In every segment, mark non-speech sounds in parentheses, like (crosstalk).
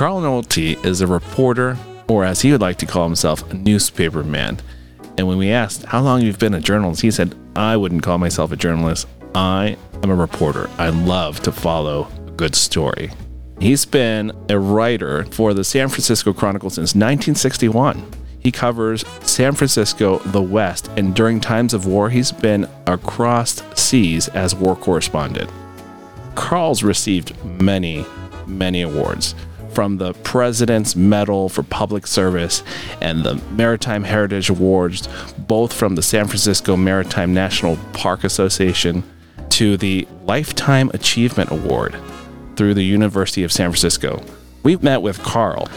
Carl Nolte is a reporter, or as he would like to call himself, a newspaper man. And when we asked how long you've been a journalist, he said, I wouldn't call myself a journalist. I am a reporter. I love to follow a good story. He's been a writer for the San Francisco Chronicle since 1961. He covers San Francisco, the West, and during times of war, he's been across seas as war correspondent. Carl's received many, many awards from the President's Medal for Public Service and the Maritime Heritage Awards, both from the San Francisco Maritime National Park Association, to the Lifetime Achievement Award through the University of San Francisco. We met with Carl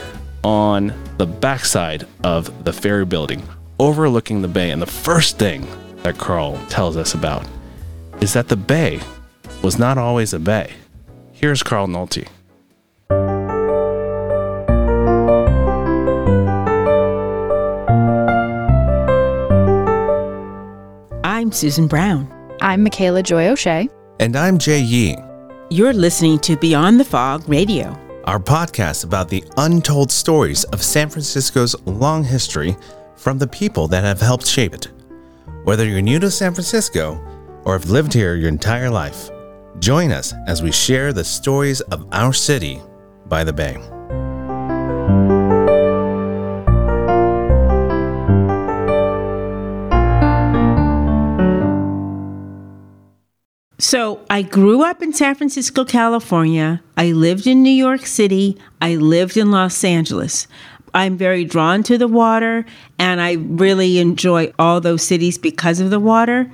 on the backside of the ferry building, overlooking the bay. And the first thing that Carl tells us about is that the bay was not always a bay. Here's Carl Nolte. I'm Susan Brown. I'm Michaela Joy O'Shea. And I'm Jay Yee. You're listening to Beyond the Fog Radio, our podcast about the untold stories of San Francisco's long history from the people that have helped shape it. Whether you're new to San Francisco or have lived here your entire life, join us as we share the stories of our city by the bay. I grew up in San Francisco, California. I lived in New York City. I lived in Los Angeles. I'm very drawn to the water and I really enjoy all those cities because of the water,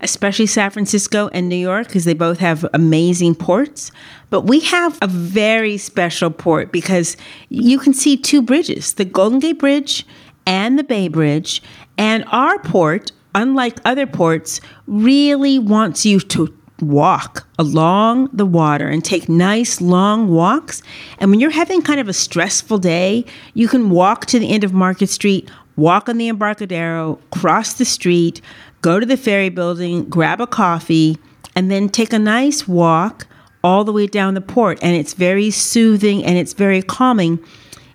especially San Francisco and New York because they both have amazing ports. But we have a very special port because you can see two bridges the Golden Gate Bridge and the Bay Bridge. And our port, unlike other ports, really wants you to walk along the water and take nice long walks. And when you're having kind of a stressful day, you can walk to the end of Market Street, walk on the Embarcadero, cross the street, go to the ferry building, grab a coffee, and then take a nice walk all the way down the port. And it's very soothing and it's very calming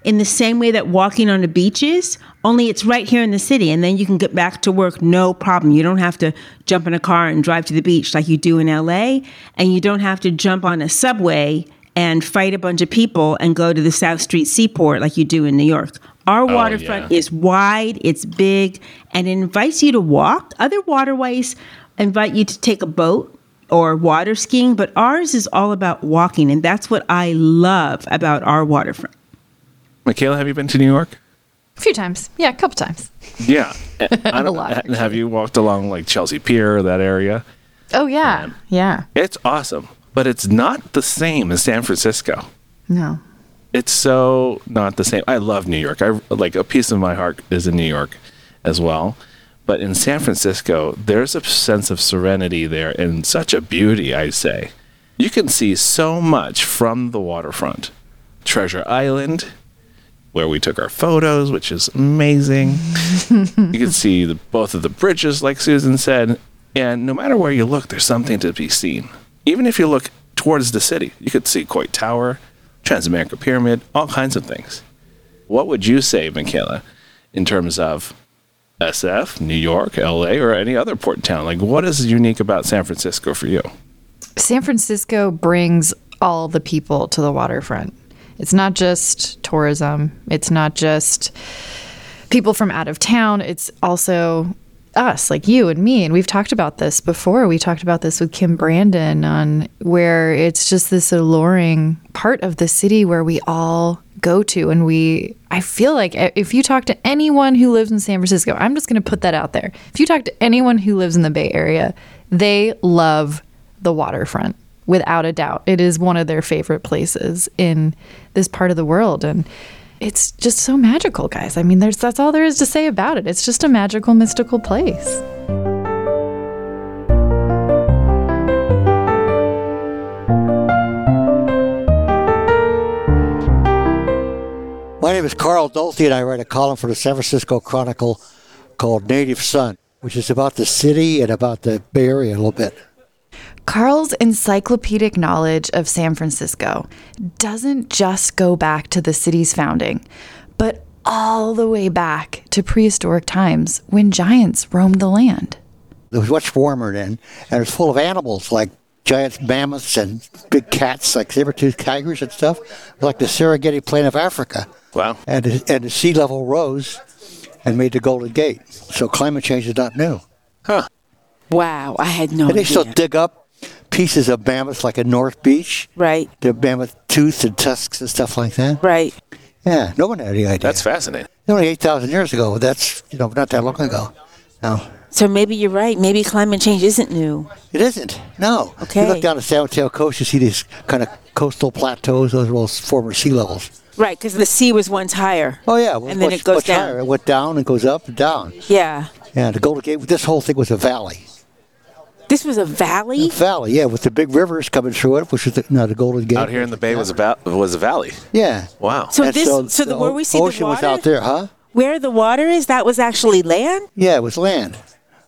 in the same way that walking on the beach is, only it's right here in the city. And then you can get back to work no problem. You don't have to jump in a car and drive to the beach like you do in LA. And you don't have to jump on a subway and fight a bunch of people and go to the South Street Seaport like you do in New York. Our Oh, waterfront yeah. is wide, it's big, and it invites you to walk. Other waterways invite you to take a boat or water skiing, but ours is all about walking. And that's what I love about our waterfront. Michaela, have you been to New York? A few times. Yeah, a couple times. Yeah. (laughs) I A lot, don't- Have you walked along like Chelsea Pier or that area? Oh, yeah. Yeah. It's awesome, but it's not the same as San Francisco. No. It's so not the same. I love New York. I like a piece of my heart is in New York as well. But in San Francisco, there's a sense of serenity there and such a beauty, I say. You can see so much from the waterfront. Treasure Island, where we took our photos, which is amazing. (laughs) you can see the, both of the bridges, like Susan said. And no matter where you look, there's something to be seen. Even if you look towards the city, you could see Coit Tower, Transamerica Pyramid, all kinds of things. What would you say, Michaela, in terms of SF, New York, LA, or any other port town? Like, what is unique about San Francisco for you? San Francisco brings all the people to the waterfront. It's not just tourism, it's not just people from out of town, it's also us, like you and me. And we've talked about this before. We talked about this with Kim Brandon on where it's just this alluring part of the city where we all go to. And we, I feel like if you talk to anyone who lives in San Francisco, I'm just going to put that out there. If you talk to anyone who lives in the Bay Area, they love the waterfront without a doubt. It is one of their favorite places in this part of the world. And it's just so magical, guys. I mean, there's that's all there is to say about it. It's just a magical, mystical place. My name is Carl Nolte, and I write a column for the San Francisco Chronicle called Native Son, which is about the city and about the Bay Area a little bit. Carl's encyclopedic knowledge of San Francisco doesn't just go back to the city's founding, but all the way back to prehistoric times when giants roamed the land. It was much warmer then, and it was full of animals like giant mammoths and big cats like saber-toothed tigers and stuff, like the Serengeti Plain of Africa. Wow. And, and the sea level rose and made the Golden Gate. So climate change is not new. Huh. Wow, I had no And they idea. still dig up pieces of mammoths like a North Beach, right, the mammoth tooth and tusks and stuff like that. right. Yeah, no one had any idea. That's fascinating. only 8,000 years ago. That's, you know, not that long ago. No, So maybe you're right. Maybe climate change isn't new. it isn't. No. Okay. You look down the San Mateo coast, you see these kind of coastal plateaus. Those are all former sea levels. Right, because the sea was once higher. Oh, yeah. well, And then much- it goes down. higher. It went down and goes up and down. Yeah. Yeah, the Golden Gate, this whole thing was a valley. This was a valley? Valley, yeah, with the big rivers coming through it, which is the, no, the Golden Gate. Out here in the bay was a va- was a valley. Yeah. Wow. So And this so, the, where we see ocean the water, was out there, huh? where the water is, that was actually land? Yeah, it was land.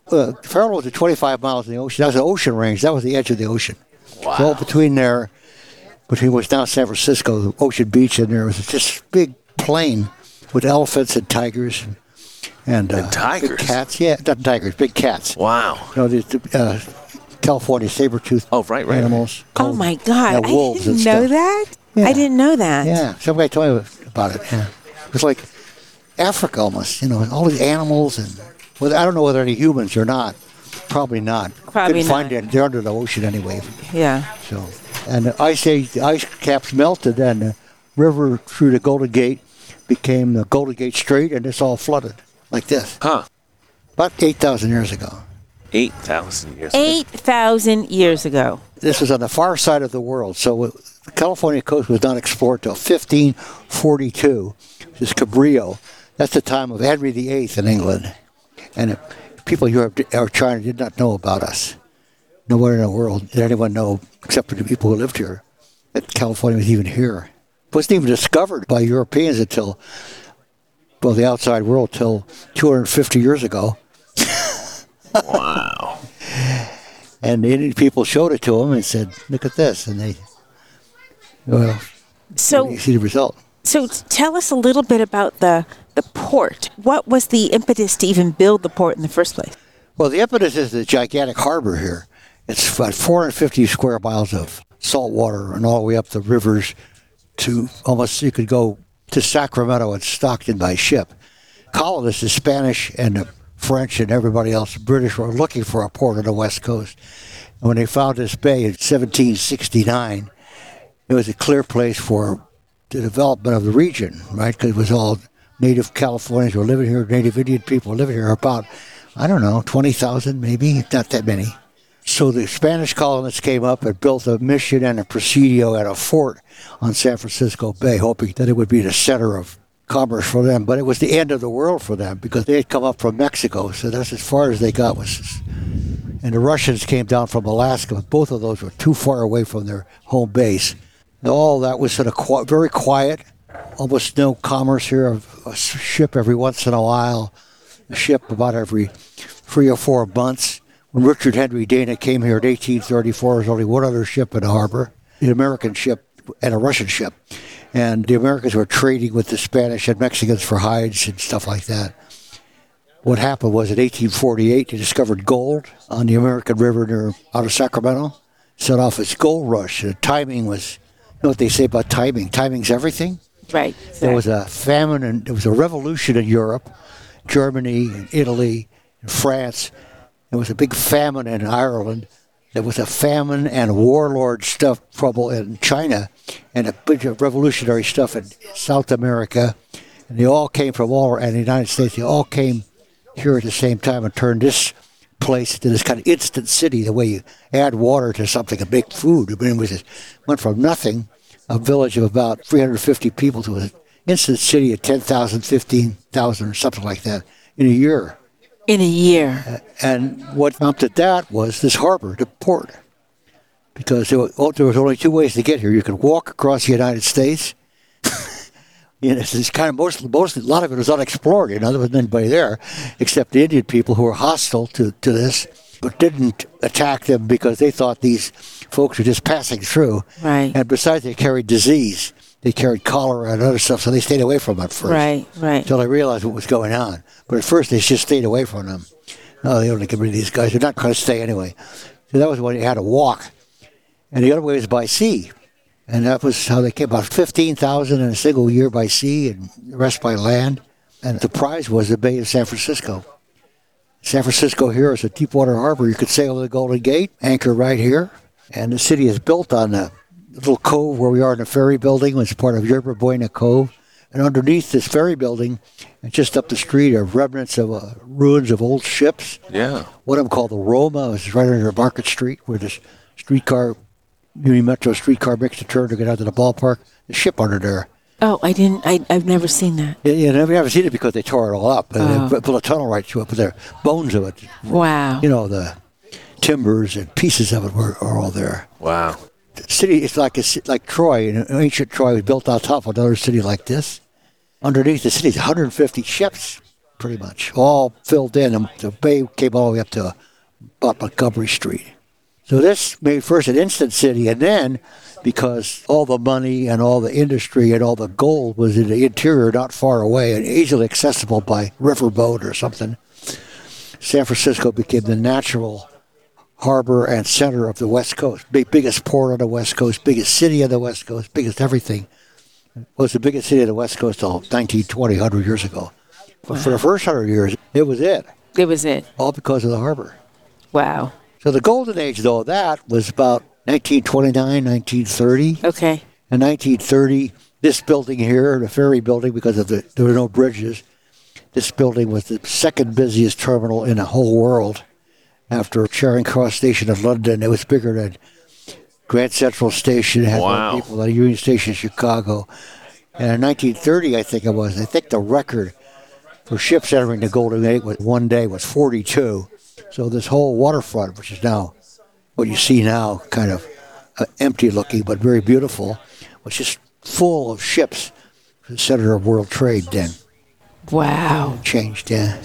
Uh, Farallones at 25 miles in the ocean. That was the ocean range. That was the edge of the ocean. Wow. So between there, between what's now San Francisco, the Ocean Beach, and there was just big plain with elephants and tigers and and, uh, tigers? big cats. Yeah, not tigers, big cats. Wow. You know, the, the uh, California saber-toothed Oh, right, right, animals. Oh called- my God. yeah, wolves I didn't know stuff. that. Yeah. I didn't know that. Yeah, some guy told me about it. Yeah, it was like Africa almost. You know, all these animals and well, I don't know whether any humans or not. Probably not. Probably Couldn't find it. They're under the ocean anyway. Yeah. So, and the ice age, the ice caps melted, and the river through the Golden Gate became the Golden Gate Strait, and it's all flooded like this. Huh. About eight thousand years ago. Eight thousand years. 8,000 years ago. This was on the far side of the world. So it- the California coast was not explored till 1542. This is Cabrillo. That's the time of Henry VIII in England. And people in Europe or China did not know about us. Nowhere in the world did anyone know, except for the people who lived here, that California was even here. It wasn't even discovered by Europeans until, well, the outside world, till 250 years ago. (laughs) Wow. And the Indian people showed it to him and said, look at this. And they, well, So you see the result. so tell us a little bit about the the port. What was the impetus to even build the port in the first place? Well, the impetus is the gigantic harbor here. It's about 450 square miles of salt water and all the way up the rivers to almost you could go to Sacramento and Stockton by ship. Colonists, the Spanish and the French and everybody else, the British were looking for a port on the west coast. And when they found this bay in 1769, it was a clear place for the development of the region, right? Because it was all native Californians were living here, native Indian people living here, about, I don't know, 20,000 maybe, not that many. So the Spanish colonists came up and built a mission and a presidio and a fort on San Francisco Bay, hoping that it would be the center of commerce for them. But it was the end of the world for them because they had come up from Mexico, so that's as far as they got was. And the Russians came down from Alaska, but both of those were too far away from their home base. And all that was sort of qui- very quiet, almost no commerce here. A ship every once in a while, a ship about every three or four months. When Richard Henry Dana came here in 1834, there was only one other ship in the harbor, an American ship and a Russian ship. And the Americans were trading with the Spanish and Mexicans for hides and stuff like that. What happened was in 1848, they discovered gold on the American River near out of Sacramento. Set off its gold rush. The timing was, you know what they say about timing? Timing's everything. Right. There was a famine and there was a revolution in Europe, Germany and Italy and France. There was a big famine in Ireland. There was a famine and warlord stuff trouble in China and a bunch of revolutionary stuff in South America. And they all came from all and the United States. They all came here at the same time and turned this place into this kind of instant city. The way you add water to something and make food. I mean, it was went from nothing, a village of about 350 people, to an instant city of 10,000, 15,000, or something like that in a year. In a year. And what prompted that was this harbor, the port. Because there was, oh, there was only two ways to get here. You could walk across the United States. (laughs) you know, it's kind of most, most, a lot of it was unexplored. You know, there wasn't anybody there except the Indian people who were hostile to, to this. but didn't attack them because they thought these folks were just passing through. Right. And besides, they carried disease. They carried cholera and other stuff, so they stayed away from it first. Right, right. Until they realized what was going on. But at first, they just stayed away from them. No, they don't get rid of these guys. They're not going to stay anyway. So that was when you had to walk. And the other way was by sea. And that was how they came about 15,000 in a single year by sea and the rest by land. And the prize was the Bay of San Francisco. San Francisco here is a deep water harbor. You could sail to the Golden Gate, anchor right here. And the city is built on the little cove where we are in the ferry building, which is part of Yerba Buena Cove. And underneath this ferry building, and just up the street, are remnants of uh, ruins of old ships. Yeah. One of them called the Roma, is right under Market Street, where this streetcar, Muni Metro streetcar makes a turn to get out to the ballpark. The ship under there. Oh, I didn't. I, I've never seen that. Yeah, yeah, never, never seen it because they tore it all up. And they built a tunnel right through it, but the bones of it, Wow. you know, the timbers and pieces of it were are all there. Wow. City is like a, like Troy, and ancient Troy was built on top of another city like this. Underneath the city is 150 ships, pretty much, all filled in. And the bay came all the way up to about Montgomery Street. So this made first an instant city, and then because all the money and all the industry and all the gold was in the interior, not far away, and easily accessible by riverboat or something, San Francisco became the natural harbor and center of the West Coast. Big, biggest port on the West Coast, biggest city on the West Coast, biggest everything. It was the biggest city on the West Coast till 1920, 100 years ago. But for the first 100 years, it was it, It was it. all because of the harbor. Wow. So the golden age, though, that was about 1929, 1930. Okay. In 1930, this building here, the ferry building, because of the there were no bridges, this building was the second busiest terminal in the whole world. After Charing Cross Station in London, it was bigger than Grand Central Station. It had Wow. more people than Union Station in Chicago. And in 1930, I think it was, I think the record for ships entering the Golden Gate was one day was 42. So this whole waterfront, which is now what you see now, kind of uh, empty looking but very beautiful, was just full of ships. The center of world trade then Wow. changed. Yeah,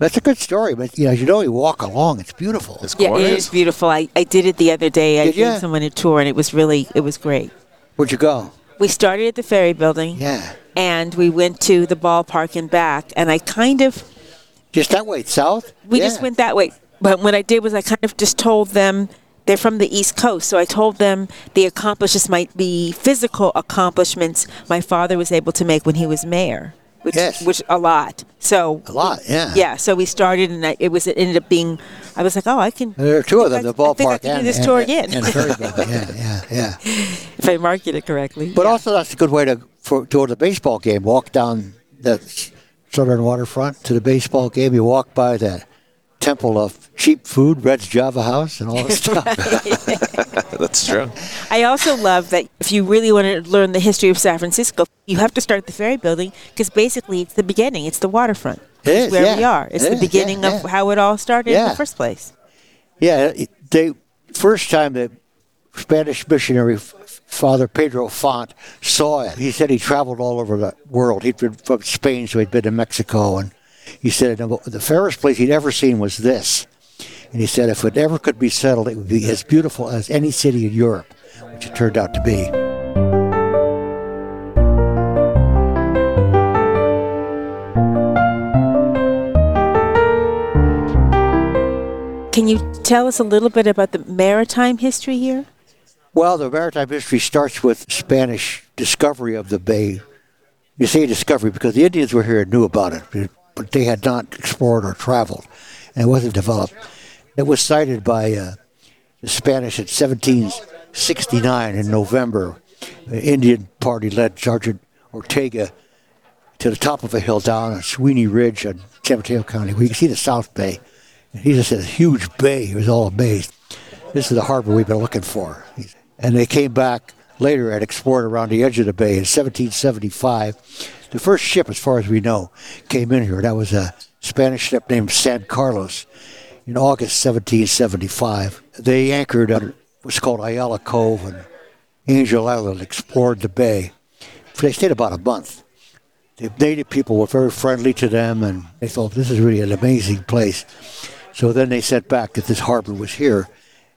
that's a good story. But you know, as you know, you walk along, it's beautiful. It's Yeah, it gorgeous. is beautiful. I, I did it the other day. I Did ya? gave someone a tour, and it was really it was great. Where'd you go? We started at the ferry building, Yeah, and we went to the ballpark and back. And I kind of just that way south. we Yeah. just went that way. But what I did was I kind of just told them they're from the East Coast, so I told them the accomplishments might be physical accomplishments my father was able to make when he was mayor, which Yes. which a lot. So a lot. Yeah. yeah, so we started, and I, it was it ended up being. I was like, oh, I can. There are two of them, I- the I think I ballpark can do this and, tour and, again. and. Yeah, (laughs) yeah, yeah. if I market it correctly. But Yeah. also, that's a good way to for, to go to the baseball game. Walk down the southern waterfront to the baseball game. You walk by the temple of cheap food, Red's Java House, and all that (laughs) stuff. (laughs) That's true. I also love that if you really want to learn the history of San Francisco, you have to start at the ferry building because basically it's the beginning. It's the waterfront. It's is, where yeah. we are. It's It the is, beginning yeah, of yeah. how it all started in the first place. yeah, the first time that Spanish missionary Father Pedro Font saw it. He said he traveled all over the world. He'd been from Spain, so he'd been to Mexico, and he said the fairest place he'd ever seen was this. And he said if it ever could be settled, it would be as beautiful as any city in Europe, which it turned out to be. Can you tell us a little bit about the maritime history here? Well, the maritime history starts with Spanish discovery of the bay. You say discovery because the Indians were here and knew about it, but they had not explored or traveled, and it wasn't developed. It was sighted by uh, the Spanish in 1769 in November. The Indian party led Sergeant Ortega to the top of a hill down on Sweeney Ridge in San Mateo County, where you can see the South Bay. And he just said, a huge bay. He was all amazed. This is the harbor we've been looking for. And they came back later and explored around the edge of the bay in 1775. The first ship, as far as we know, came in here. That was a Spanish ship named San Carlos in August 1775. They anchored at what's called Ayala Cove and Angel Island, explored the bay. They stayed about a month. The native people were very friendly to them, and they thought this is really an amazing place. So then they sent back that this harbor was here,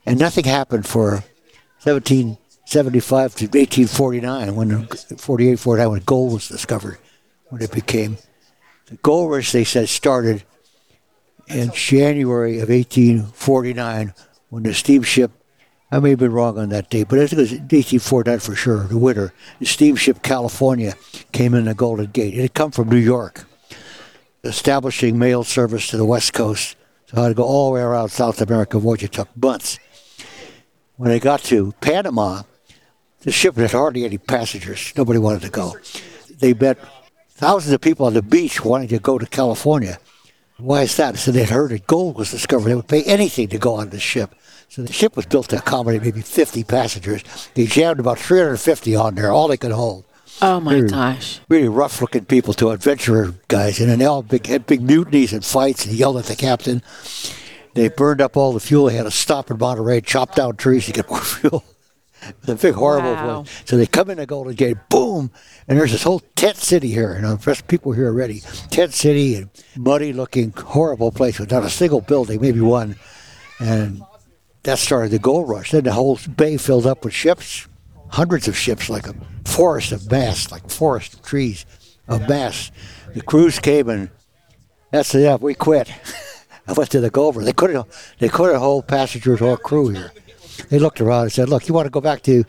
and nothing happened for 1775 to 1849 when 48 49 when gold was discovered when it became the gold rush they said started in January of 1849 when the steamship I may have been wrong on that date, but I think it was 1849 for sure, the winter. The steamship California came in the Golden Gate. It had come from New York, establishing mail service to the West Coast. So I had to go all the way around South America, which it took months. When they got to Panama, the ship had hardly any passengers. Nobody wanted to go. They met thousands of people on the beach wanting to go to California. Why is that? So they'd heard that gold was discovered. They would pay anything to go on the ship. So the ship was built to accommodate maybe 50 passengers. They jammed about 350 on there, all they could hold. Oh my Really? gosh. Really rough-looking people to adventurer guys, and then they all big, had big mutinies and fights and yelled at the captain. They burned up all the fuel. They had to stop in Monterey, chop down trees to get (laughs) more fuel. The big horrible Wow. one. So they come in the Golden Gate, boom, and there's this whole tent city here. And there's people here already. Tent city and muddy looking, horrible place with not a single building, maybe one. And that started the gold rush. Then the whole bay filled up with ships, hundreds of ships, like a forest of masts, like forest of trees of masts. The crews came and that's it. We quit. (laughs) I went to the gold rush. They couldn't. They couldn't hold passengers or crew here. They looked around and said, "Look, you want to go back to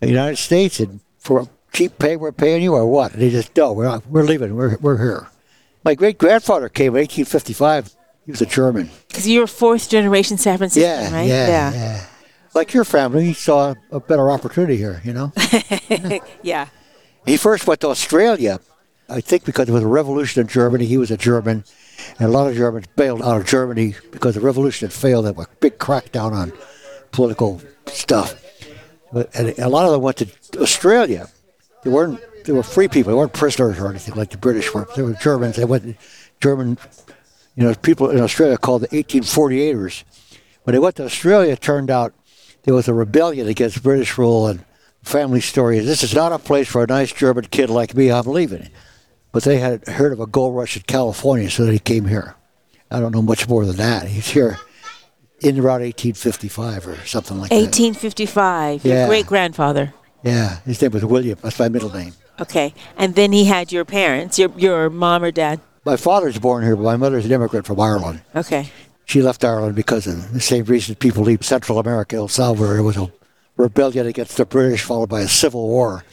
the United States and for cheap pay we're paying you, or what?" And they just, "No, we're not. We're leaving. We're we're here." My great grandfather came in 1855. He was a German. Because you're fourth generation San Franciscan, Yeah, right? yeah, yeah. Like your family, he saw a better opportunity here. You know. (laughs) Yeah. He first went to Australia, I think because there was a revolution in Germany. He was a German, and a lot of Germans bailed out of Germany because the revolution had failed. There was a big crackdown on political stuff. But and a lot of them went to Australia. They weren't they were free people. They weren't prisoners or anything like the British were. They were Germans. They went German, you know, people in Australia called the 1848ers. When they went to Australia, it turned out there was a rebellion against British rule and family story. is This is not a place for a nice German kid like me. I'm leaving. But they had heard of a gold rush in California, so they came here. I don't know much more than that. He's here in around 1855 or something like that. 1855. Your Yeah. great grandfather. Yeah, his name was William. That's my middle name. Okay. And then he had your parents, your your mom or dad. My father's born here, but my mother's an immigrant from Ireland. Okay. She left Ireland because of the same reason people leave Central America, El Salvador. It was a rebellion against the British, followed by a civil war.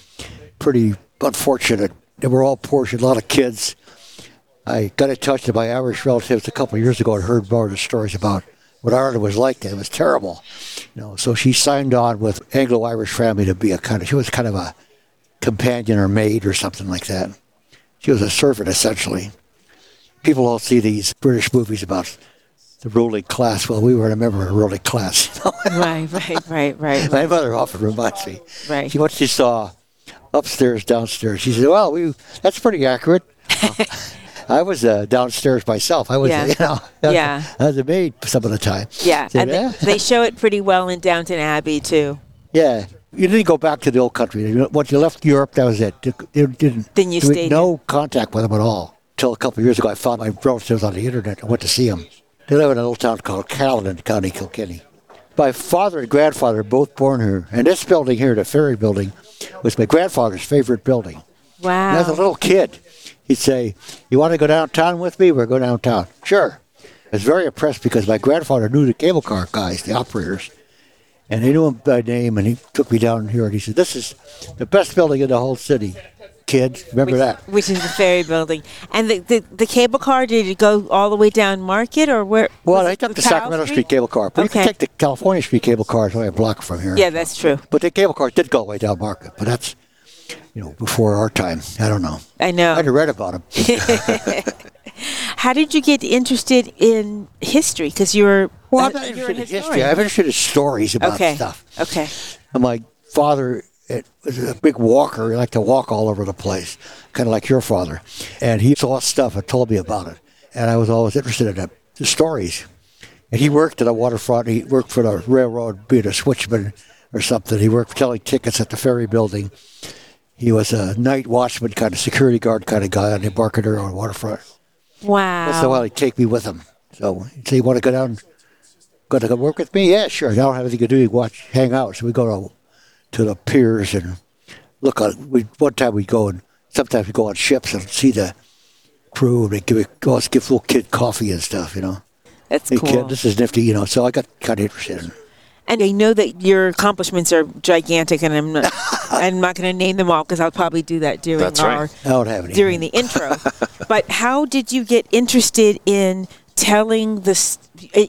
Pretty unfortunate. They were all poor, she had a lot of kids. I got in touch with my Irish relatives a couple of years ago and heard more of the stories about what Ireland was like. then. It was terrible. You know, so she signed on with Anglo-Irish family to be a kind of. She was kind of a companion or maid or something like that. She was a servant essentially. People all see these British movies about the ruling class. Well, we were a member of the ruling class. (laughs) Right, right, right, right. My mother often reminds me. Right. She what she saw upstairs, downstairs. She said, "Well, we that's pretty accurate." (laughs) I was uh, downstairs myself. I was, Yeah. (laughs) you know, I was- Yeah. I was a maid some of the time. Yeah, Said, and they, "Yeah." they (laughs) show it pretty well in Downton Abbey too. Yeah. You didn't go back to the old country. Once you left Europe, that was it. You didn't. Then you stayed No contact with them at all. Till a couple of years ago, I found my relatives on the internet. I went to see them. They live in a little town called Caledon, County Kilkenny. My father and grandfather both born here, and this building here, the ferry building, was my grandfather's favorite building. Wow. And as a little kid, he'd say, "You want to go downtown with me? We're going downtown." Sure. I was very impressed because my grandfather knew the cable car guys, the operators, and he knew him by name. And he took me down here, and he said, "This is the best building in the whole city, kid. Remember which, that?" which is the ferry building. And the, the, the cable car, did it go all the way down Market or where? Well, I it took the Kyle Sacramento Street cable car, but you can take the California Street cable car. It's only a block from here. Yeah, that's true. But the cable car did go all the way down Market, but that's you know before our time. I don't know. I know. I'd have read about him. (laughs) How did you get interested in history? Because you were Well, I'm not interested in history. I'm interested in stories about okay. stuff. Okay. And my father it, was a big walker. He liked to walk all over the place, kind of like your father. And he saw stuff and told me about it. And I was always interested in the, the stories. And he worked at a waterfront. He worked for the railroad, being a switchman or something. He worked selling tickets at the ferry building. He was a night watchman, kind of security guard kind of guy on the Embarcadero on waterfront. Wow. Once in a while, he'd take me with him. So he said, "You want to go down? Going to come work with me? Yeah, sure. I don't have anything to do. You watch, hang out. So we go to to the piers and look on. We one time we go and sometimes we go on ships and see the crew and they give it, go us give little kid coffee and stuff. You know, That's hey cool. kid, this is nifty. You know, so I got kind of interested in. it. And I know that your accomplishments are gigantic, and I'm not, (laughs) I'm not going to name them all because I'll probably do that during That's our right. I don't have any. during the intro. (laughs) but how did you get interested in telling this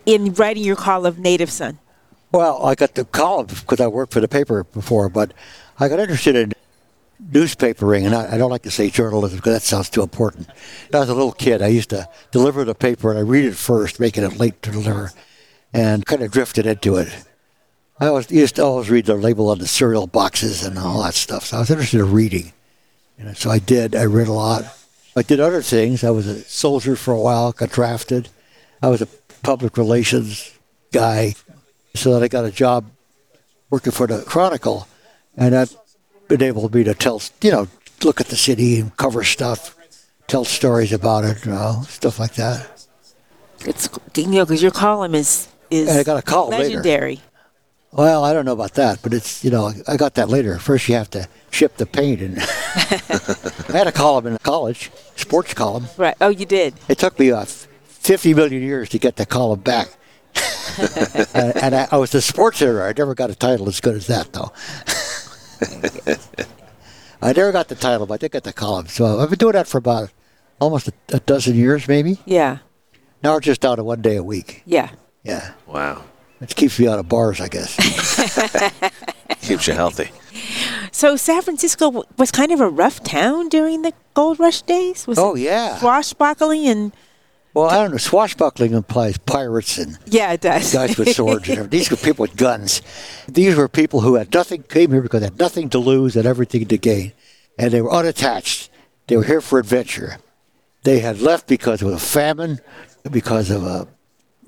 in writing your call of Native Son? Well, I got the column because I worked for the paper before, but I got interested in newspapering, and I, I don't like to say journalism because that sounds too important. When I was a little kid, I used to deliver the paper, and I read it first, making it late to deliver, and kind of drifted into it. I always used to always read the label on the cereal boxes and all that stuff. So I was interested in reading, and so I did. I read a lot. I did other things. I was a soldier for a while, got drafted. I was a public relations guy, so that I got a job working for the Chronicle, and that enabled me to tell, you know, look at the city and cover stuff, tell stories about it, you know, stuff like that. It's you know because your column is is And I got a call later. Legendary. Well, I don't know about that, but it's you know I got that later. First, you have to ship the paint, and (laughs) I had a column in college, sports column. Right. Oh, you did. It took me uh, 50 million years to get the column back. (laughs) and and I, I was the sports editor. I never got a title as good as that, though. (laughs) I never got the title, but I did get the column. So I've been doing that for about almost a, a dozen years, maybe. Yeah. Now we're just down to one day a week. Yeah. Yeah. Wow. It keeps me out of bars, I guess. (laughs) Keeps you healthy. So San Francisco was kind of a rough town during the gold rush days. Was oh, yeah. swashbuckling and Well, I don't know. Swashbuckling implies pirates and yeah, it does. guys with swords. and (laughs) everything. These were people with guns. These were people who had nothing, came here because they had nothing to lose and everything to gain. And they were unattached. They were here for adventure. They had left because of a famine, because of a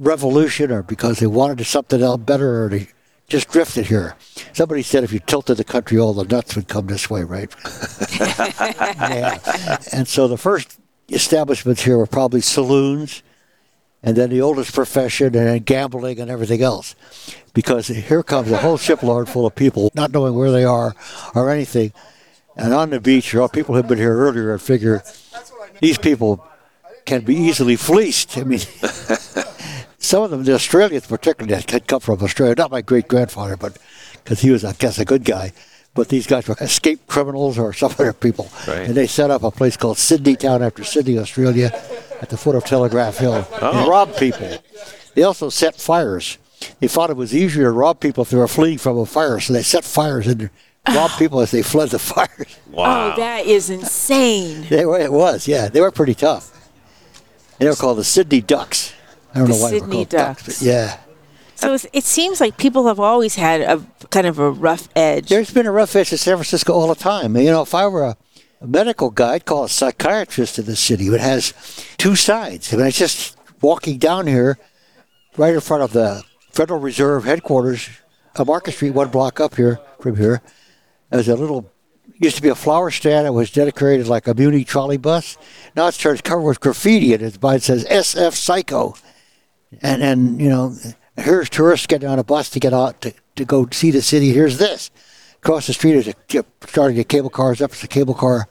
revolution, or because they wanted something else better, or they just drifted here. Somebody said if you tilted the country, all the nuts would come this way, right? (laughs) yeah. And so the first establishments here were probably saloons, and then the oldest profession, and then gambling and everything else. Because here comes a whole shipload full of people not knowing where they are or anything. And on the beach, you know, people who've been here earlier and figure these people can be easily fleeced. I mean, (laughs) some of them, the Australians particularly, that had come from Australia, not my great grandfather, but because he was, I guess, a good guy. But these guys were escaped criminals or (laughs) some other people. Right. And they set up a place called Sydney Town after Sydney, Australia, at the foot of Telegraph Hill oh. and robbed people. They also set fires. They thought it was easier to rob people if they were fleeing from a fire, so they set fires and (sighs) robbed people as they fled the fires. (laughs) Wow. Oh, that is insane. They were, it was, yeah. They were pretty tough. They were called the Sydney Ducks. I don't The know why Sydney ducks. Ducks. yeah. So it seems like people have always had a kind of a rough edge. There's been a rough edge in San Francisco all the time. You know, if I were a, a medical guy, I'd call a psychiatrist in the city. It has two sides. I mean, it's just walking down here, right in front of the Federal Reserve headquarters, on Market Street, one block up here from here. There's a little, used to be a flower stand. It was decorated like a Muni trolley bus. Now it's turned covered with graffiti, and it it says SF Psycho. And, and you know, here's tourists getting on a bus to get out to, to go see the city. Here's this. Across the street is a, starting to cable cars up. It's a cable car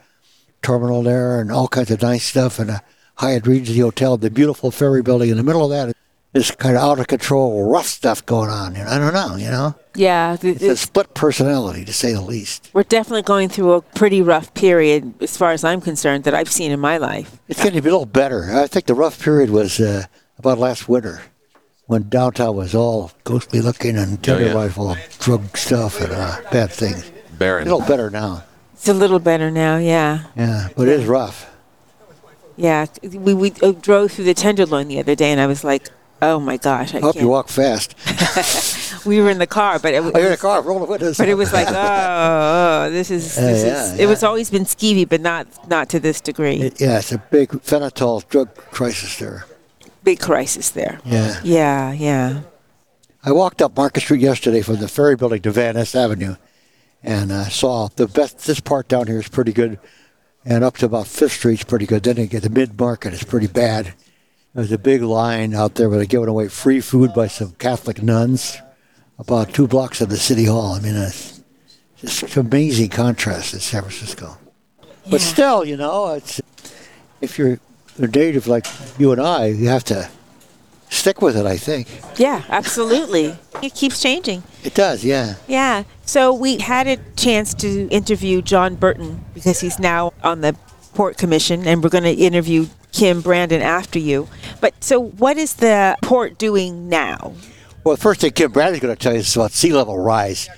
terminal there and all kinds of nice stuff and a Hyatt Regency Hotel, the beautiful ferry building. In the middle of that is kind of out of control, rough stuff going on. You know, I don't know, you know? yeah, th- It's a split personality, to say the least. we're definitely going through a pretty rough period, as far as I'm concerned, that I've seen in my life. It's getting to be a little better. I think the rough period was uh, about last winter when downtown was all ghostly looking and Oh, yeah. everybody full of drug stuff and uh, bad things. A little better now. It's a little better now, yeah. Yeah, but it is rough. Yeah, we, we uh, drove through the Tenderloin the other day, and I was like, oh my gosh, I I hope can't. you walk fast. (laughs) we were in the car, but it, w- Oh, you're in the car, roll the windows. but it was like, oh, oh, (laughs) this is, Yeah, this yeah, is. It was always been skeevy, but not not to this degree. It- yeah, it's a big fentanyl drug crisis there. Big crisis there. Yeah. Yeah, yeah. I walked up Market Street yesterday from the ferry building to Van Ness Avenue and uh, saw the best, this part down here is pretty good. And up to about Fifth Street is pretty good. Then you get the mid market, it's pretty bad. There's a big line out there where they're giving away free food by some Catholic nuns about two blocks of the city hall. I mean, it's just amazing contrast in San Francisco. But still, you know, it's if you're a native like you and I, you have to stick with it. I think Yeah, absolutely. It keeps changing. it does. Yeah. Yeah. So we had a chance to interview John Burton because he's now on the Port Commission, and we're going to interview Kim Brandon after you. But so, what is the port doing now? Well, the first thing Kim Bradley's going to tell you is about sea level rise,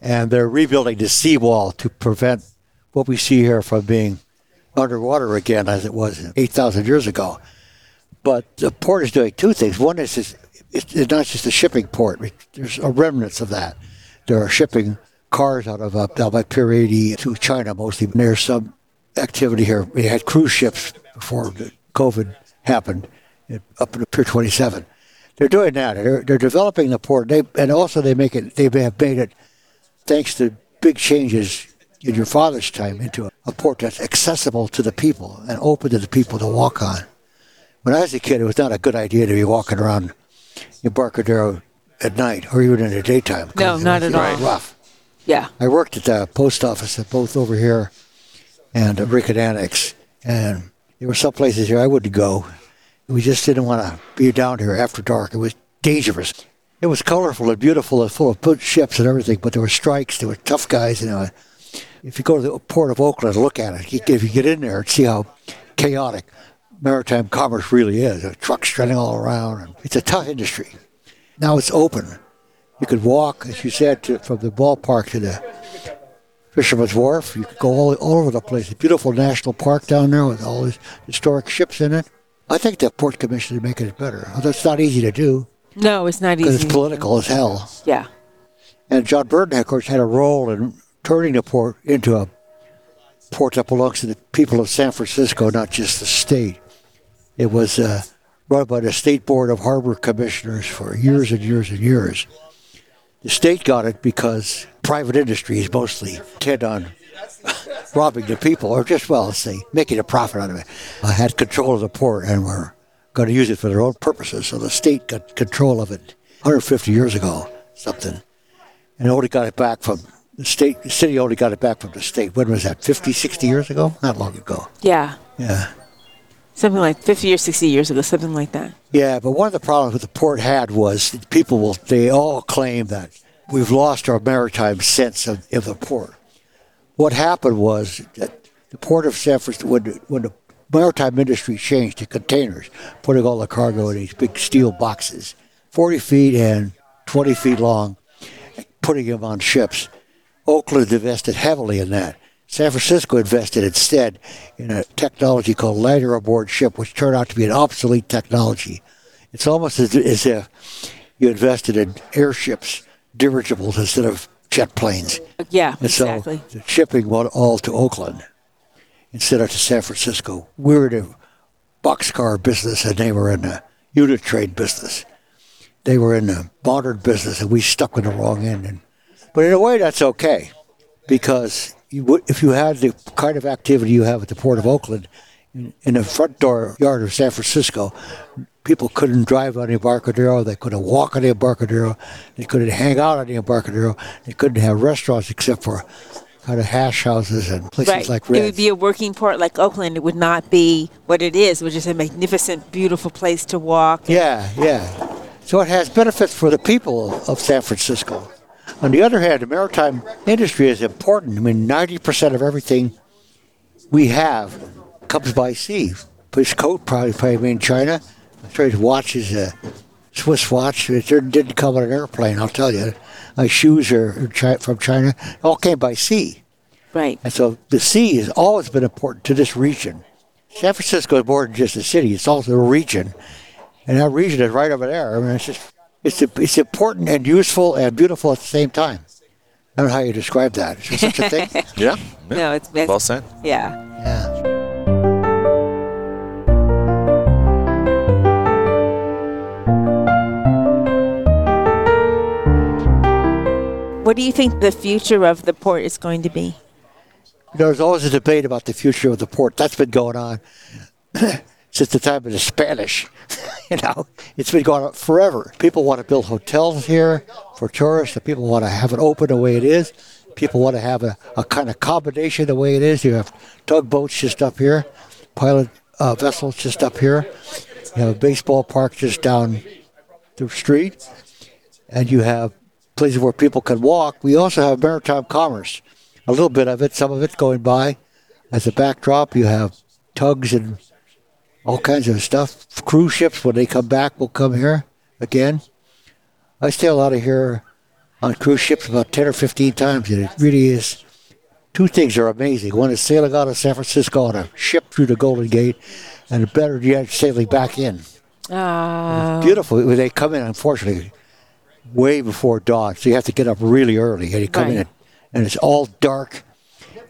and they're rebuilding the seawall to prevent what we see here from being underwater again, as it was 8,000 years ago. But the port is doing two things. One is it's, not just a shipping port. There's a remnants of that. There are shipping cars out of uh, down Pier 80 to China mostly. There's some activity here. We had cruise ships before COVID happened up in Pier 27. They're doing that. They're, they're developing the port. They and also they make it. They have made it thanks to big changes in your father's time into a, port that's accessible to the people and open to the people to walk on. When I was a kid, it was not a good idea to be walking around Embarcadero at night or even in the daytime. No, not was at all. Rough. Yeah. I worked at the post office at both over here and at Rincon Annex, and there were some places here I wouldn't go. We just didn't want to be down here after dark. It was dangerous. It was colorful and beautiful and full of ships and everything, but there were strikes. There were tough guys. You know, if you go to the port of Oakland and look at it, if you get in there and see how chaotic maritime commerce really is, trucks running all around, and it's a tough industry. Now it's open. You could walk, as you said, to, from the ballpark to the Fisherman's Wharf. You could go all, all over the place. A beautiful national park down there with all these historic ships in it. I think the Port Commission is making it better. Although it's not easy to do No, it's not easy. because it's political as hell. Yeah. And John Burton, of course, had a role in turning the port into a port that belongs to the people of San Francisco, not just the state. It was uh, run by the State Board of Harbor Commissioners for years and years and years. The state got it because private industries mostly tend on (laughs) robbing the people, or just, well, say, making a profit out of it. I had control of the port and were going to use it for their own purposes. So the state got control of it 150 years ago, something and only got it back from the state. The city only got it back from the state. When was that? 50, 60 years ago? Not long ago. Yeah. Yeah. Something like 50 or 60 years ago, something like that. Yeah, but one of the problems with the port had was that people will, they all claim that we've lost our maritime sense of, of the port. What happened was that the port of San Francisco, when, when the maritime industry changed to containers, putting all the cargo in these big steel boxes, 40 feet and 20 feet long, putting them on ships. Oakland invested heavily in that. San Francisco invested instead in a technology called lighter aboard ship, which turned out to be an obsolete technology. It's almost as, as if you invested in airships, dirigibles instead of jet planes. Yeah, And so exactly. the shipping went all to Oakland instead of to San Francisco. We were in the boxcar business and they were in a unit trade business. They were in a modern business and we stuck with the wrong end. And, but in a way, that's okay because you would, if you had the kind of activity you have at the Port of Oakland, in, in the front door yard of San Francisco, people couldn't drive on the Embarcadero. They couldn't walk on the Embarcadero. They couldn't hang out on the Embarcadero. They couldn't have restaurants except for kind of hash houses and places Right. like it would be a working port like Oakland. It would not be what it is, which is a magnificent, beautiful place to walk. Yeah, yeah. So it has benefits for the people of San Francisco. On the other hand, the maritime industry is important. I mean, 90% of everything we have comes by sea. His coat probably, probably made in China. I'm sure his watch is a Swiss watch. It didn't didn't come on an airplane, I'll tell you. My shoes are from China. It all came by sea. Right. And so the sea has always been important to this region. San Francisco is more than just a city; it's also a region, and that region is right over there. I mean, it's just it's it's important and useful and beautiful at the same time. I don't know how you describe that. Is there such a thing? (laughs) Yeah. yeah. No, it's, it's Well said. Yeah. yeah. What do you think the future of the port is going to be? You know, there's always a debate about the future of the port. That's been going on (clears throat) since the time of the Spanish. (laughs) you know, it's been going on forever. People want to build hotels here for tourists. The people want to have it open the way it is. People want to have a, a kind of combination the way it is. You have tugboats just up here, pilot uh, vessels just up here. You have a baseball park just down the street, and you have places where people can walk. We also have maritime commerce, a little bit of it, some of it going by. As a backdrop, you have tugs and all kinds of stuff. Cruise ships, when they come back, will come here again. I stay a lot of here on cruise ships about 10 or 15 times, and it really is. Two things are amazing. One is sailing out of San Francisco on a ship through the Golden Gate, and the better yet, sailing back in. Ah. Beautiful. They come in, unfortunately, way before dawn, so you have to get up really early, and you come Right. in, and it's all dark,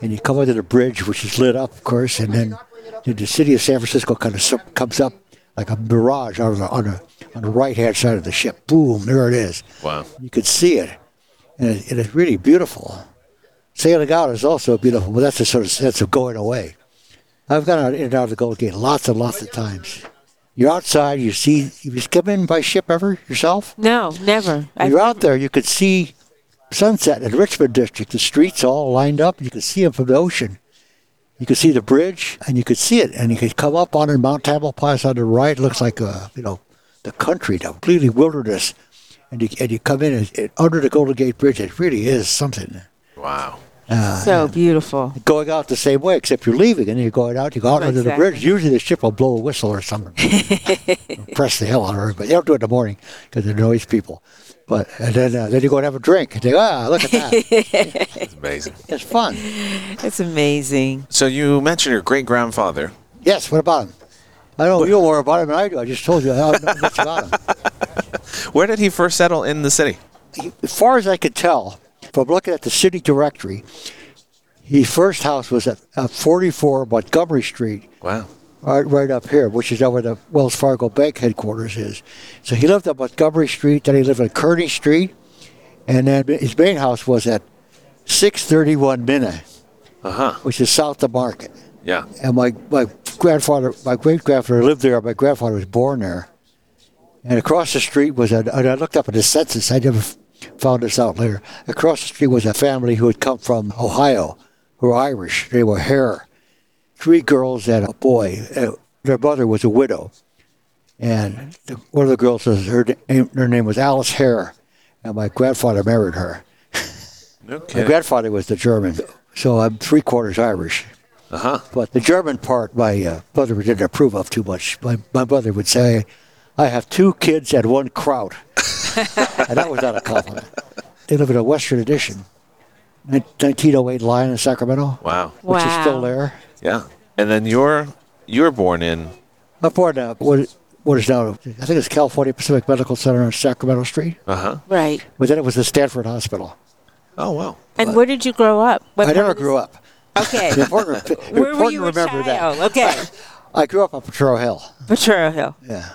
and you come under the bridge, which is lit up, of course, and then the city of San Francisco kind of comes up like a mirage on the on the, on the right hand side of the ship. Boom, there it is. Wow. You could see it, and, it, it's really beautiful. Sailing out is also beautiful, but that's a sort of sense of going away. I've gone out in and out of the Golden Gate lots and lots of times. You're outside, you see, you come in by ship ever yourself? No, never. You're out there, you could see sunset in Richmond District. The streets all lined up. You could see them from the ocean. You could see the bridge, and you could see it, and you could come up on it. Mount Tamalpais on the right looks like a, you know, the country, the completely wilderness. And you, and you come in and, and under the Golden Gate Bridge. It really is something. Wow. Uh, so beautiful. Going out the same way, except you're leaving, and you're going out. You go out under the bridge. Usually the ship will blow a whistle or something, (laughs) press the hell out of her. But you don't do it in the morning because they're noise people. But and then uh, then you go and have a drink. And you ah, look at that. (laughs) it's amazing. it's fun. It's amazing. So you mentioned your great grandfather. Yes, what about him? I know you know more about him than I do. I just told you how much about him. (laughs) Where did he first settle in the city? He, as far as I could tell, from looking at the city directory, his first house was at, at 44 Montgomery Street, Wow. Right, right up here, which is where the Wells Fargo Bank headquarters is. So he lived on Montgomery Street, then he lived on Kearny Street, and then his main house was at 631 Minna, Uh huh. which is south of Market. Yeah. And my, my grandfather, my great grandfather lived there. My grandfather was born there. And across the street was a, and I looked up at the census. I never found this out later. Across the street was a family who had come from Ohio, who were Irish. They were Hare. Three girls and a boy. Uh, their mother was a widow. And the, one of the girls, was, her, name, her name was Alice Hare. And my grandfather married her. No My grandfather was the German. So I'm three quarters Irish. Uh huh. But the German part, my uh, mother didn't approve of too much. My, my mother would say, I have two kids and one kraut. and that was not a compliment. They live in a Western Addition, nin- 1908 line in Sacramento, Wow. which is still Wow. there. Yeah. And then you're you were born in. Up born uh, what, what is now, I think it's California Pacific Medical Center on Sacramento Street. Uh huh. Right. But then it was the Stanford Hospital. Oh wow. And where did you grow up? What I never grew up. Okay. (laughs) Important, it's Where were important you to a remember child? that. Okay. (laughs) I grew up on Potrero Hill. Ventura Hill. Yeah.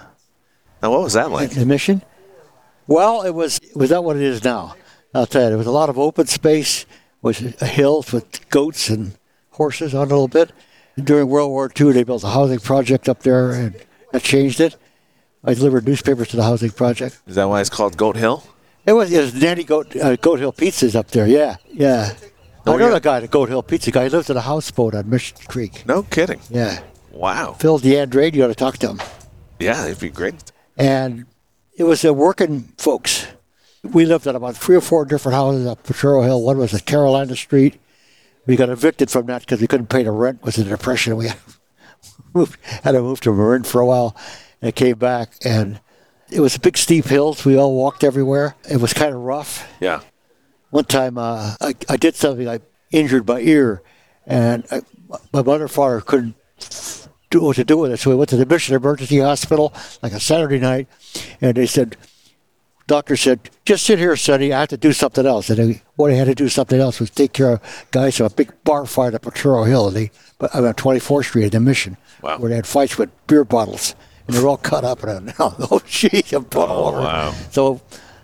Now what was that like? The mission? Well, it was it was not what it is now. I'll tell you, there was a lot of open space, was a hill with goats and horses on a little bit. During World War II, they built a housing project up there, and that changed it. I delivered newspapers to the housing project. Is that why it's called Goat Hill? It was, it was Nanny Goat, uh, Goat Hill Pizzas up there, yeah, yeah. Oh, I know yeah. the guy, the Goat Hill Pizza guy. He lived in a houseboat on Mission Creek. No kidding. Yeah. Wow. Phil DeAndrade, you ought to talk to him. Yeah, it'd be great. and it was the working folks. We lived at about three or four different houses up Potrero Hill. One was at Carolina Street. We got evicted from that because we couldn't pay the rent. It was a depression. We (laughs) moved, had to move to Marin for a while, and came back. And it was big steep hills. We all walked everywhere. It was kind of rough. Yeah. One time, uh, I, I did something. I injured my ear, and I, my mother and father couldn't do what to do with it. So we went to the Mission Emergency Hospital like a Saturday night, and they said, doctor said, just sit here, sonny. I have to do something else. And they, what I had to do something else was take care of guys from a big bar fight at Potrero Hill. And they, but I'm on 24th Street at the Mission, Wow. where they had fights with beer bottles, and they're all cut up. And (laughs) oh, oh jeez, I'm over. wow. So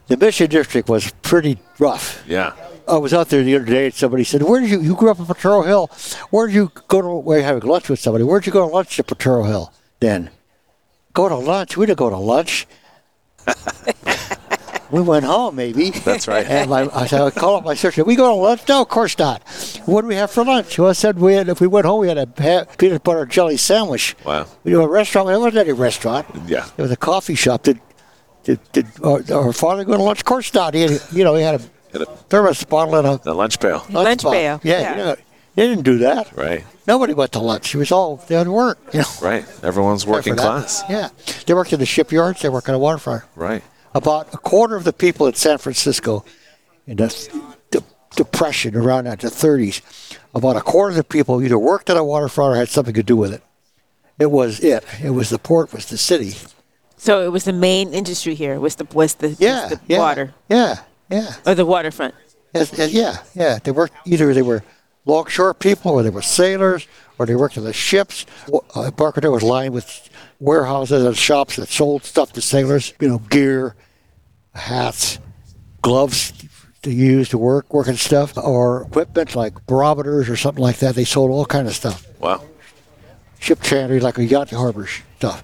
the Mission District was pretty rough. Yeah. I was out there the other day and somebody said, Where did you, you grew up in Potrero Hill. Where did you go to, where having lunch with somebody? Where did you go to lunch at Potrero Hill then? Go to lunch. We didn't go to lunch. (laughs) we went home, maybe. That's right. (laughs) And my, I said, I call up my sister. We go to lunch? No, of course not. What do we have for lunch? Well, I said we had, if we went home, we had a peanut butter jelly sandwich. Wow. We do a restaurant. It wasn't any restaurant. Yeah. It was a coffee shop. Did did, did our, our father go to lunch? Of course not. He had, you know, he had a Had a- thermos bottle and a The lunch pail. Lunch bottle. pail, Yeah, yeah. You know, they didn't do that. Right. Nobody went to lunch. It was all they weren't. You know, Right. Everyone's working class. Yeah, they worked in the shipyards. They worked on the waterfront. Right. About a quarter of the people in San Francisco in the, the depression around that, the 30s, about a quarter of the people either worked on the waterfront or had something to do with it. It was it. It was the port, was the city. So it was the main industry here. Was the was the, was Yeah, the yeah, water Yeah, yeah. or the waterfront? Yes, yeah, yeah. They worked either they were longshore people, or they were sailors, or they worked on the ships. Uh, Embarcadero was lined with warehouses and shops that sold stuff to sailors. You know, gear, hats, gloves to use to work, working stuff, or equipment like barometers or something like that. They sold all kind of stuff. Wow. Ship chandlery, like a yacht harbor stuff.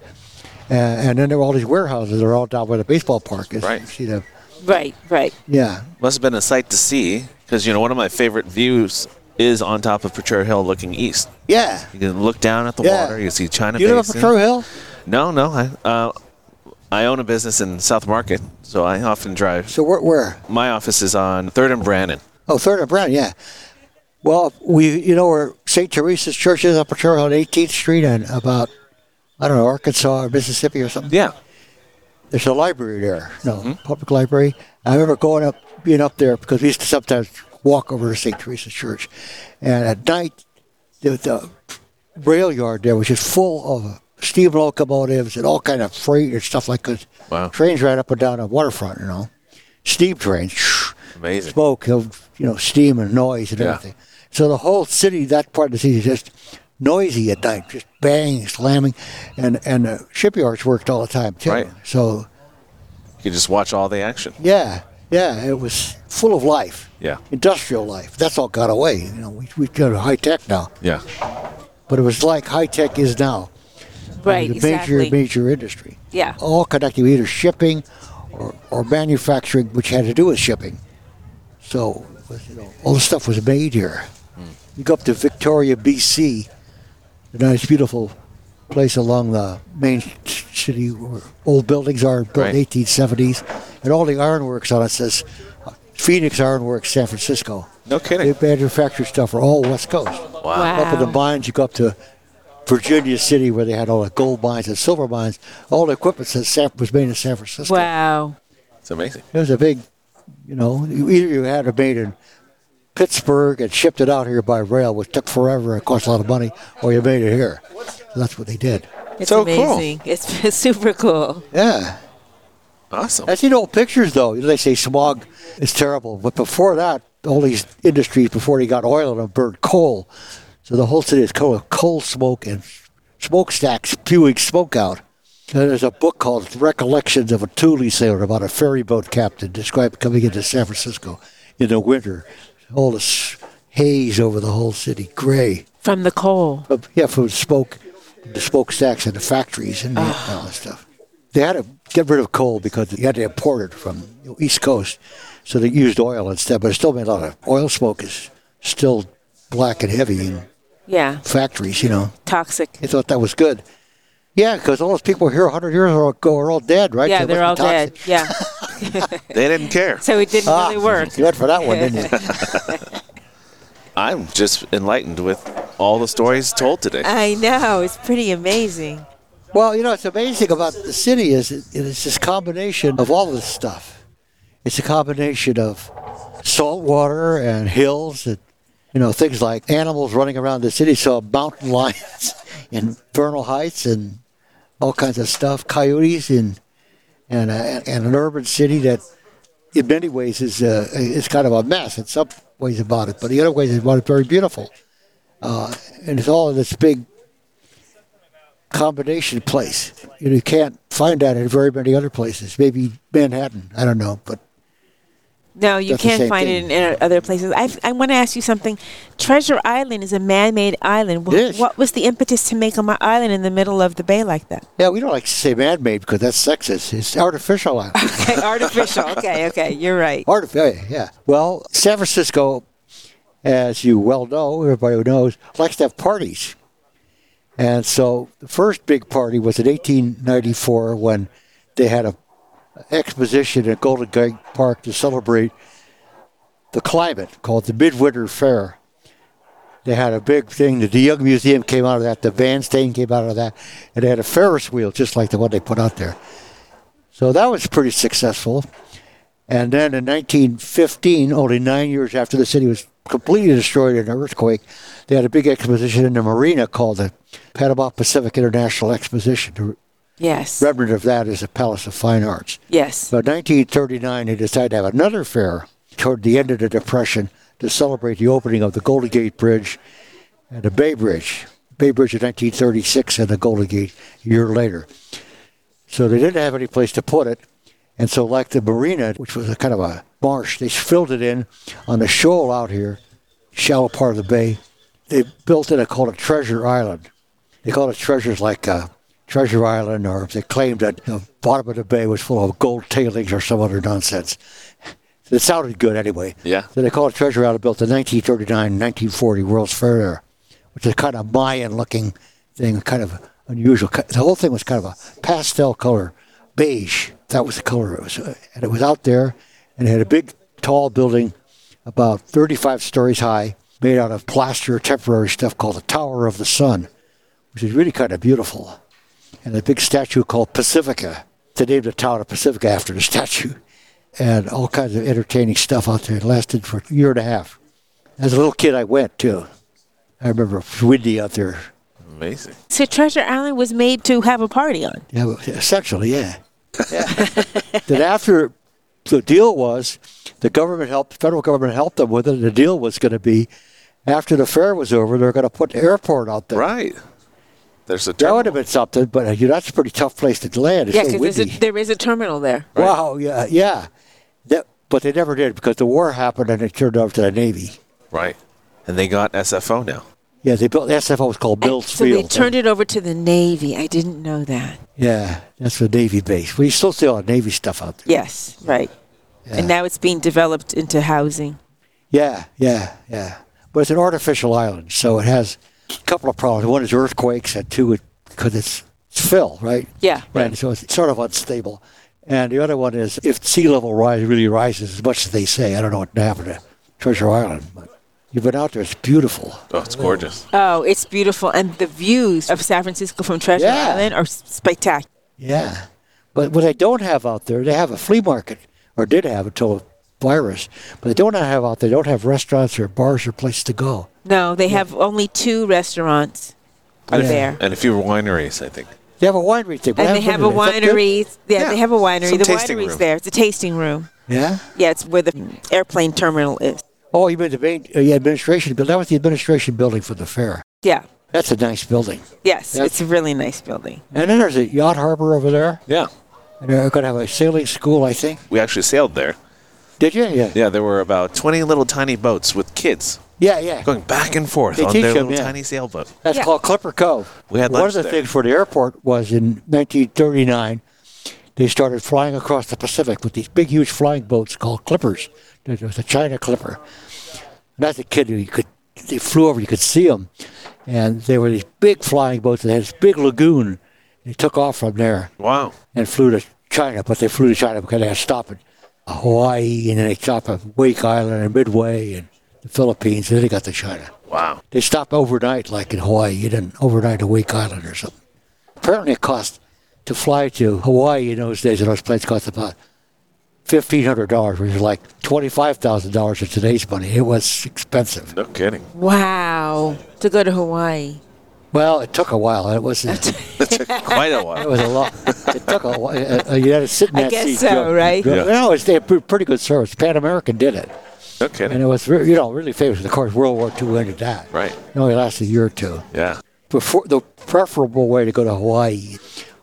Uh, and then there were all these warehouses. They're all down where the baseball park is. Right. You see them. Right, right. Yeah. Must have been a sight to see because, you know, one of my favorite views is on top of Potrero Hill looking east. Yeah. You can look down at the Yeah. water. You can see China You on Basin. Hill? No, no. I, uh, I own a business in South Market, so I often drive. So where? where? My office is on 3rd and Brannan. Oh, Third and Brown, yeah. Well, we, you know, where St. Teresa's Church is up Potrero on 18th Street and about, I don't know, Arkansas or Mississippi or something. Yeah. There's a library there, no, public library. I remember going up, being up there because we used to sometimes walk over to St. Teresa's Church, and at night, the, the rail yard there was just full of steam locomotives and all kind of freight and stuff like that. Wow. Trains right up and down the waterfront, you know, steam trains. Amazing. smoke of you know steam and noise and Yeah. everything. So the whole city, that part of the city, is just noisy at night, just bang, slamming, and and the shipyards worked all the time too. Right. So You could just watch all the action. yeah, yeah, it was full of life, Yeah. industrial life. That's all got away. You know, we we got high tech now, Yeah. but it was like high tech is now. Right, the exactly. major major industry. Yeah. all connected with either shipping or, or manufacturing, which had to do with shipping. So, was, you know, all the stuff was made here. Hmm. You go up to Victoria, BC, a nice, beautiful place along the main city where old buildings are built Right. in the 1870s, and all the ironworks on it says uh, Phoenix Ironworks, San Francisco. No kidding. They manufacture stuff for all the West Coast. Wow. Up in the mines, you go up to Virginia City where they had all the gold mines and silver mines. All the equipment says San, was made in San Francisco. Wow. It's amazing. It was a big, you know, either you had it made in Pittsburgh and shipped it out here by rail, which took forever and cost a lot of money, or you made it here. So that's what they did. It's So amazing. It's, it's (laughs) super cool. Yeah. Awesome. I've seen old pictures, though. They say smog is terrible. But before that, all these industries, before they got oil and them, burned coal. So the whole city is coal, coal smoke and smokestacks spewing smoke out. And there's a book called Recollections of a Tule Sailor about a ferry boat captain described coming into San Francisco in the winter. All this haze over the whole city, gray. From the coal. But yeah, from the smoke, the smokestacks in the factories and all that stuff. They had to get rid of coal because you had to import it from the East Coast, so they used oil instead. But it still made a lot of oil smoke is still black and heavy in Yeah. factories. You know, Toxic. they thought that was good. Yeah, because all those people here 100 years ago are all dead, right? Yeah, So they're all must be dead. Yeah. (laughs) They didn't care. So it didn't Ah, really work. You went for that one, didn't you? (laughs) I'm just enlightened with all the stories told today. I know. It's pretty amazing. Well, you know, what's amazing about the city is it, it's this combination of all this stuff. It's a combination of salt water and hills and, you know, things like animals running around the city. So mountain (laughs) lions in Bernal Heights and all kinds of stuff, coyotes and, and, uh, and an urban city that in many ways is, uh, is kind of a mess in some ways about it, but in other ways it's very beautiful. Uh, and it's all in this big combination place. You, know, you can't find that in very many other places. Maybe Manhattan, I don't know, but No, you can't find thing. it in, other places. I, I want to ask you something. Treasure Island is a man-made island. Is. What was the impetus to make an island in the middle of the bay like that? Yeah, we don't like to say man-made because that's sexist. It's artificial island. (laughs) Okay, artificial. (laughs) Okay, okay, you're right. Artificial, yeah. Well, San Francisco, as you well know, everybody who knows, likes to have parties. And so the first big party was in 1894 when they had a exposition at Golden Gate Park to celebrate the climate called the Midwinter Fair. They had a big thing. The De Young Museum came out of that. The bandstand came out of that. And they had a Ferris wheel just like the one they put out there. So that was pretty successful. And then in 1915, only nine years after the city was completely destroyed in an earthquake, they had a big exposition in the marina called the Panama Pacific International Exposition. The Yes. remnant of that is the Palace of Fine Arts. Yes. In 1939, they decided to have another fair toward the end of the Depression to celebrate the opening of the Golden Gate Bridge and the Bay Bridge. Bay Bridge in 1936 and the Golden Gate a year later. So they didn't have any place to put it. And so, like the marina, which was a kind of a marsh, they filled it in on the shoal out here, shallow part of the bay. They built it and called it Treasure Island. They called it treasures like uh, Treasure Island, or they claimed that the bottom of the bay was full of gold tailings or some other nonsense. It sounded good anyway. Yeah. So they called it Treasure Island, built the 1939-1940 World's Fair which is kind of Mayan-looking thing, kind of unusual. The whole thing was kind of a pastel color, beige. That was the color it was, and it was out there, and it had a big, tall building, about 35 stories high, made out of plaster, temporary stuff called the Tower of the Sun, which is really kind of beautiful, and a big statue called Pacifica. They named the town of Pacifica after the (laughs) statue, and all kinds of entertaining stuff out there. It lasted for a year and a half. As a little kid, I went too. I remember it was windy out there. Amazing. So Treasure Island was made to have a party on. Yeah, well, essentially, yeah. Yeah. (laughs) then after the deal was, the government helped, the federal government helped them with it. And the deal was going to be, after the fair was over, they're going to put the airport out there. Right. There's a That would terminal. have been something, but uh, you know, that's a pretty tough place to land. It's Yeah, so because windy. there is a terminal there. Wow, yeah, yeah. That, but they never did because the war happened and it turned over to the Navy. Right. And they got SFO now. Yeah, they built that SFO was called Mills so Field. they turned it over to the Navy. I didn't know that. Yeah, that's the Navy base. We still see a lot of Navy stuff out there. Yes, right. And now it's being developed into housing. Yeah, yeah, yeah. But it's an artificial island, so it has a couple of problems. One is earthquakes, and two, because it's, it's fill, right? Yeah. And so it's sort of unstable. And the other one is if sea level rise really rises as much as they say. I don't know what happened to Treasure Island, but you've been out there. It's beautiful. Oh, it's gorgeous. Oh, it's beautiful. And the views of San Francisco from Treasure Yeah. Island are spectacular. Yeah. But what they don't have out there, they have a flea market, or did have until the virus. But they don't have out there. They don't have restaurants or bars or places to go. No, they have only two restaurants out Yeah. there. And a few wineries, I think. They have a winery thing. And they have a to it? Is that good? winery. Yeah, Yeah, they have a winery. some The winery's room. there. It's a tasting room. Yeah. Yeah, it's where the airplane terminal is. Oh, you mean the main uh, yeah, administration building? That was the administration building for the fair. Yeah. That's a nice building. Yes, That's- it's a really nice building. And then there's a yacht harbor over there. Yeah. And they're going to have a sailing school, I think. We actually sailed there. Did you? Yeah. Yeah, there were about 20 little tiny boats with kids Yeah, yeah. going back and forth They on teach their them, little yeah. tiny sailboat. That's Yeah. called Clipper Cove. We had One of the there. things for the airport was in 1939, they started flying across the Pacific with these big, huge flying boats called Clippers. There was a China Clipper. And as a kid, you could they flew over, you could see them, and they were these big flying boats. They had this big lagoon. They took off from there Wow. and flew to China, but they flew to China because they had to stop at Hawaii, and then they stopped at Wake Island and Midway and the Philippines, and then they got to China. Wow. They stopped overnight, like in Hawaii. You didn't overnight to Wake Island or something. Apparently, it cost to fly to Hawaii in those days, and those planes cost about fifteen hundred dollars, which is like twenty-five thousand dollars in today's money. It was expensive. No kidding. Wow. To go to Hawaii. Well, it took a while. It was (laughs) it took quite a while. It was a lot. It took a while. Uh, you had to sit in that I guess seat. so, Joe. right? Yeah. No, it's they had pretty good service. Pan American did it, No and it was re- you know really famous. Of course, World War II ended that. Right. It only lasted a year or two. Yeah. before the preferable way to go to Hawaii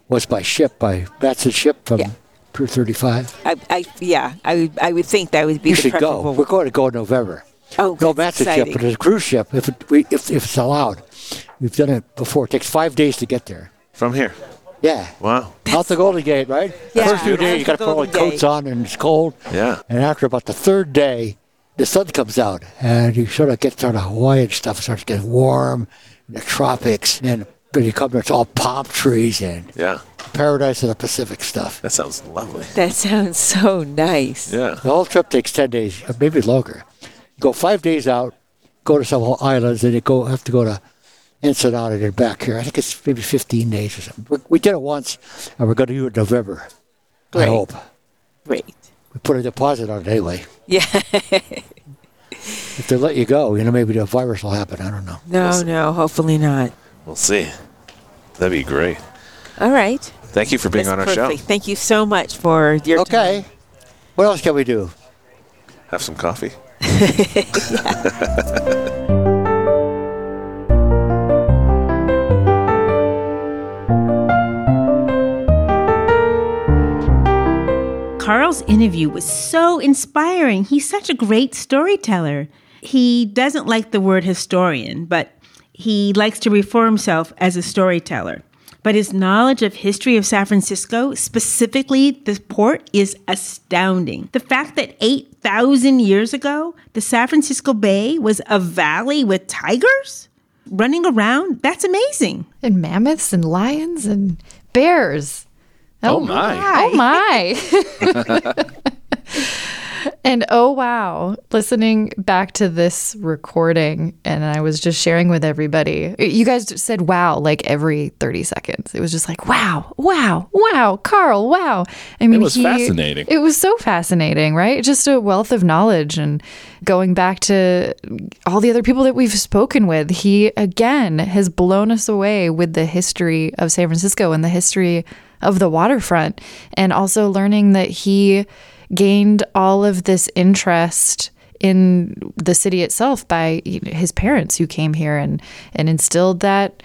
was by ship, by Matson ship from Yeah. Per 35. I, I yeah, I would, I would think that would be You the should go. preferable- We're going to go in November. Oh, no that's massive ship, exciting. but it's a cruise ship. If it, we, if, if it's allowed, we've done it before. It takes five days to get there. From here. Yeah, Wow. out the Golden Gate, right? Yeah, First few days, you the got to put all the coats on, and it's cold. Yeah. And after about the third day, the sun comes out, and you sort of get sort of Hawaiian stuff starts getting warm, in the tropics, and when you come there, it's all palm trees and Yeah. Paradise of the Pacific stuff. That sounds lovely. That sounds so nice. Yeah. The whole trip takes 10 days, or maybe longer. You go five days out, go to some islands, and you go have to go to Ensenada and back here. I think it's maybe 15 days or something. We, we did it once, and we're going to do it in November. I Great. hope. Great. We put a deposit on it anyway. Yeah. (laughs) If they let you go, you know, maybe the virus will happen. I don't know. No, no, hopefully not. We'll see. That'd be great. All right. Thank you for being That's on our perfect. show. Thank you so much for your Okay. time. What else can we do? Have some coffee. (laughs) Carl's interview was so inspiring. He's such a great storyteller. He doesn't like the word historian, but he likes to refer himself as a storyteller. But his knowledge of history of San Francisco, specifically the port, is astounding. The fact that 8,000 years ago, the San Francisco Bay was a valley with tigers running around, that's amazing. And mammoths and lions and bears. Oh, my. Oh my. (laughs) (laughs) (laughs) and oh wow, listening back to this recording and I was just sharing with everybody. You guys said wow like every 30 seconds. It was just like wow, wow, wow, Carl, wow. I mean, it was fascinating. It was so fascinating, right? Just a wealth of knowledge and going back to all the other people that we've spoken with, he again has blown us away with the history of San Francisco and the history of the waterfront and also learning that he gained all of this interest in the city itself by his parents who came here and and instilled that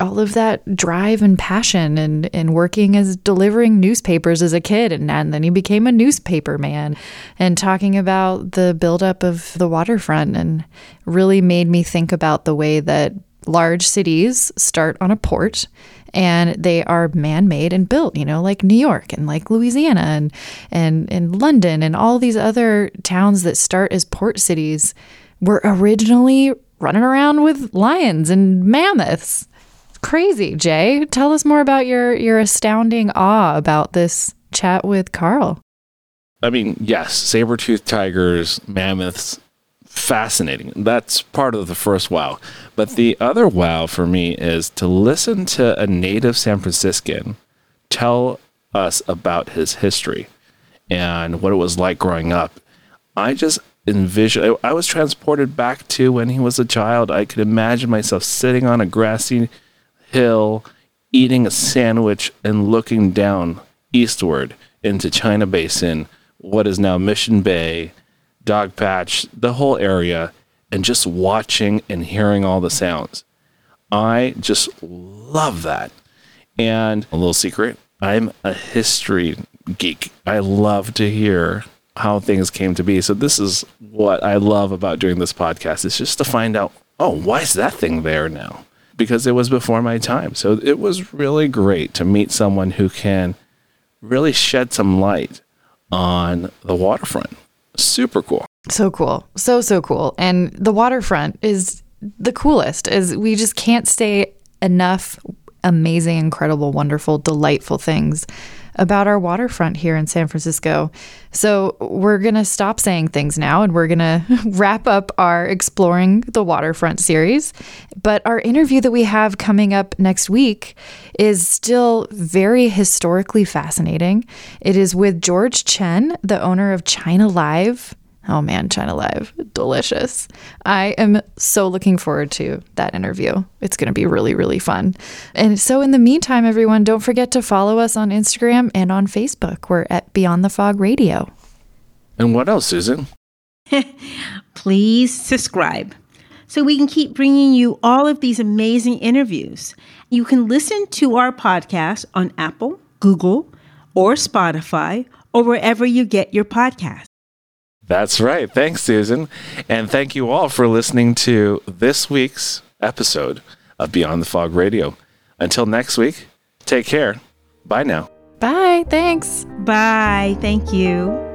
all of that drive and passion and, and working as delivering newspapers as a kid. And, and then he became a newspaper man and talking about the buildup of the waterfront and really made me think about the way that large cities start on a port and they are man-made and built you know like new york and like louisiana and and and london and all these other towns that start as port cities were originally running around with lions and mammoths. Crazy jay. Tell us more about your your astounding awe about this chat with carl. I mean, yes, saber-toothed tigers, mammoths, fascinating. That's part of the first wow. But the other wow for me is to listen to a native San Franciscan tell us about his history and what it was like growing up. I just envision I was transported back to when he was a child. I could imagine myself sitting on a grassy hill eating a sandwich and looking down eastward into China Basin, what is now Mission Bay, Dog Patch, the whole area, and just watching and hearing all the sounds. I just love that. And a little secret I'm a history geek. I love to hear how things came to be. So, this is what I love about doing this podcast is just to find out, oh, why is that thing there now? Because it was before my time. So, it was really great to meet someone who can really shed some light on the waterfront. Super cool. So cool. So, so cool. And the waterfront is the coolest is we just can't say enough amazing, incredible, wonderful, delightful things about our waterfront here in San Francisco. So, we're going to stop saying things now and we're going (laughs) to wrap up our Exploring the Waterfront series. But our interview that we have coming up next week is still very historically fascinating. It is with George Chen, the owner of China Live. Oh man, China Live, delicious. I am so looking forward to that interview. It's going to be really, really fun. And so, in the meantime, everyone, don't forget to follow us on Instagram and on Facebook. We're at Beyond the Fog Radio. And what else, Susan? (laughs) please subscribe so we can keep bringing you all of these amazing interviews. You can listen to our podcast on Apple, Google, or Spotify or wherever you get your podcast. That's right. Thanks, Susan. And thank you all for listening to this week's episode of Beyond the Fog Radio. Until next week, take care. Bye now. Bye. Thanks. Bye. Thank you.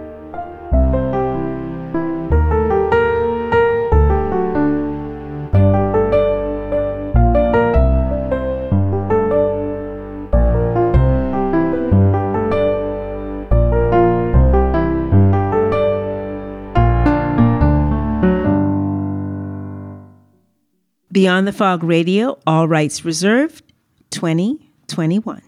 Beyond the Fog Radio, all rights reserved, 2021.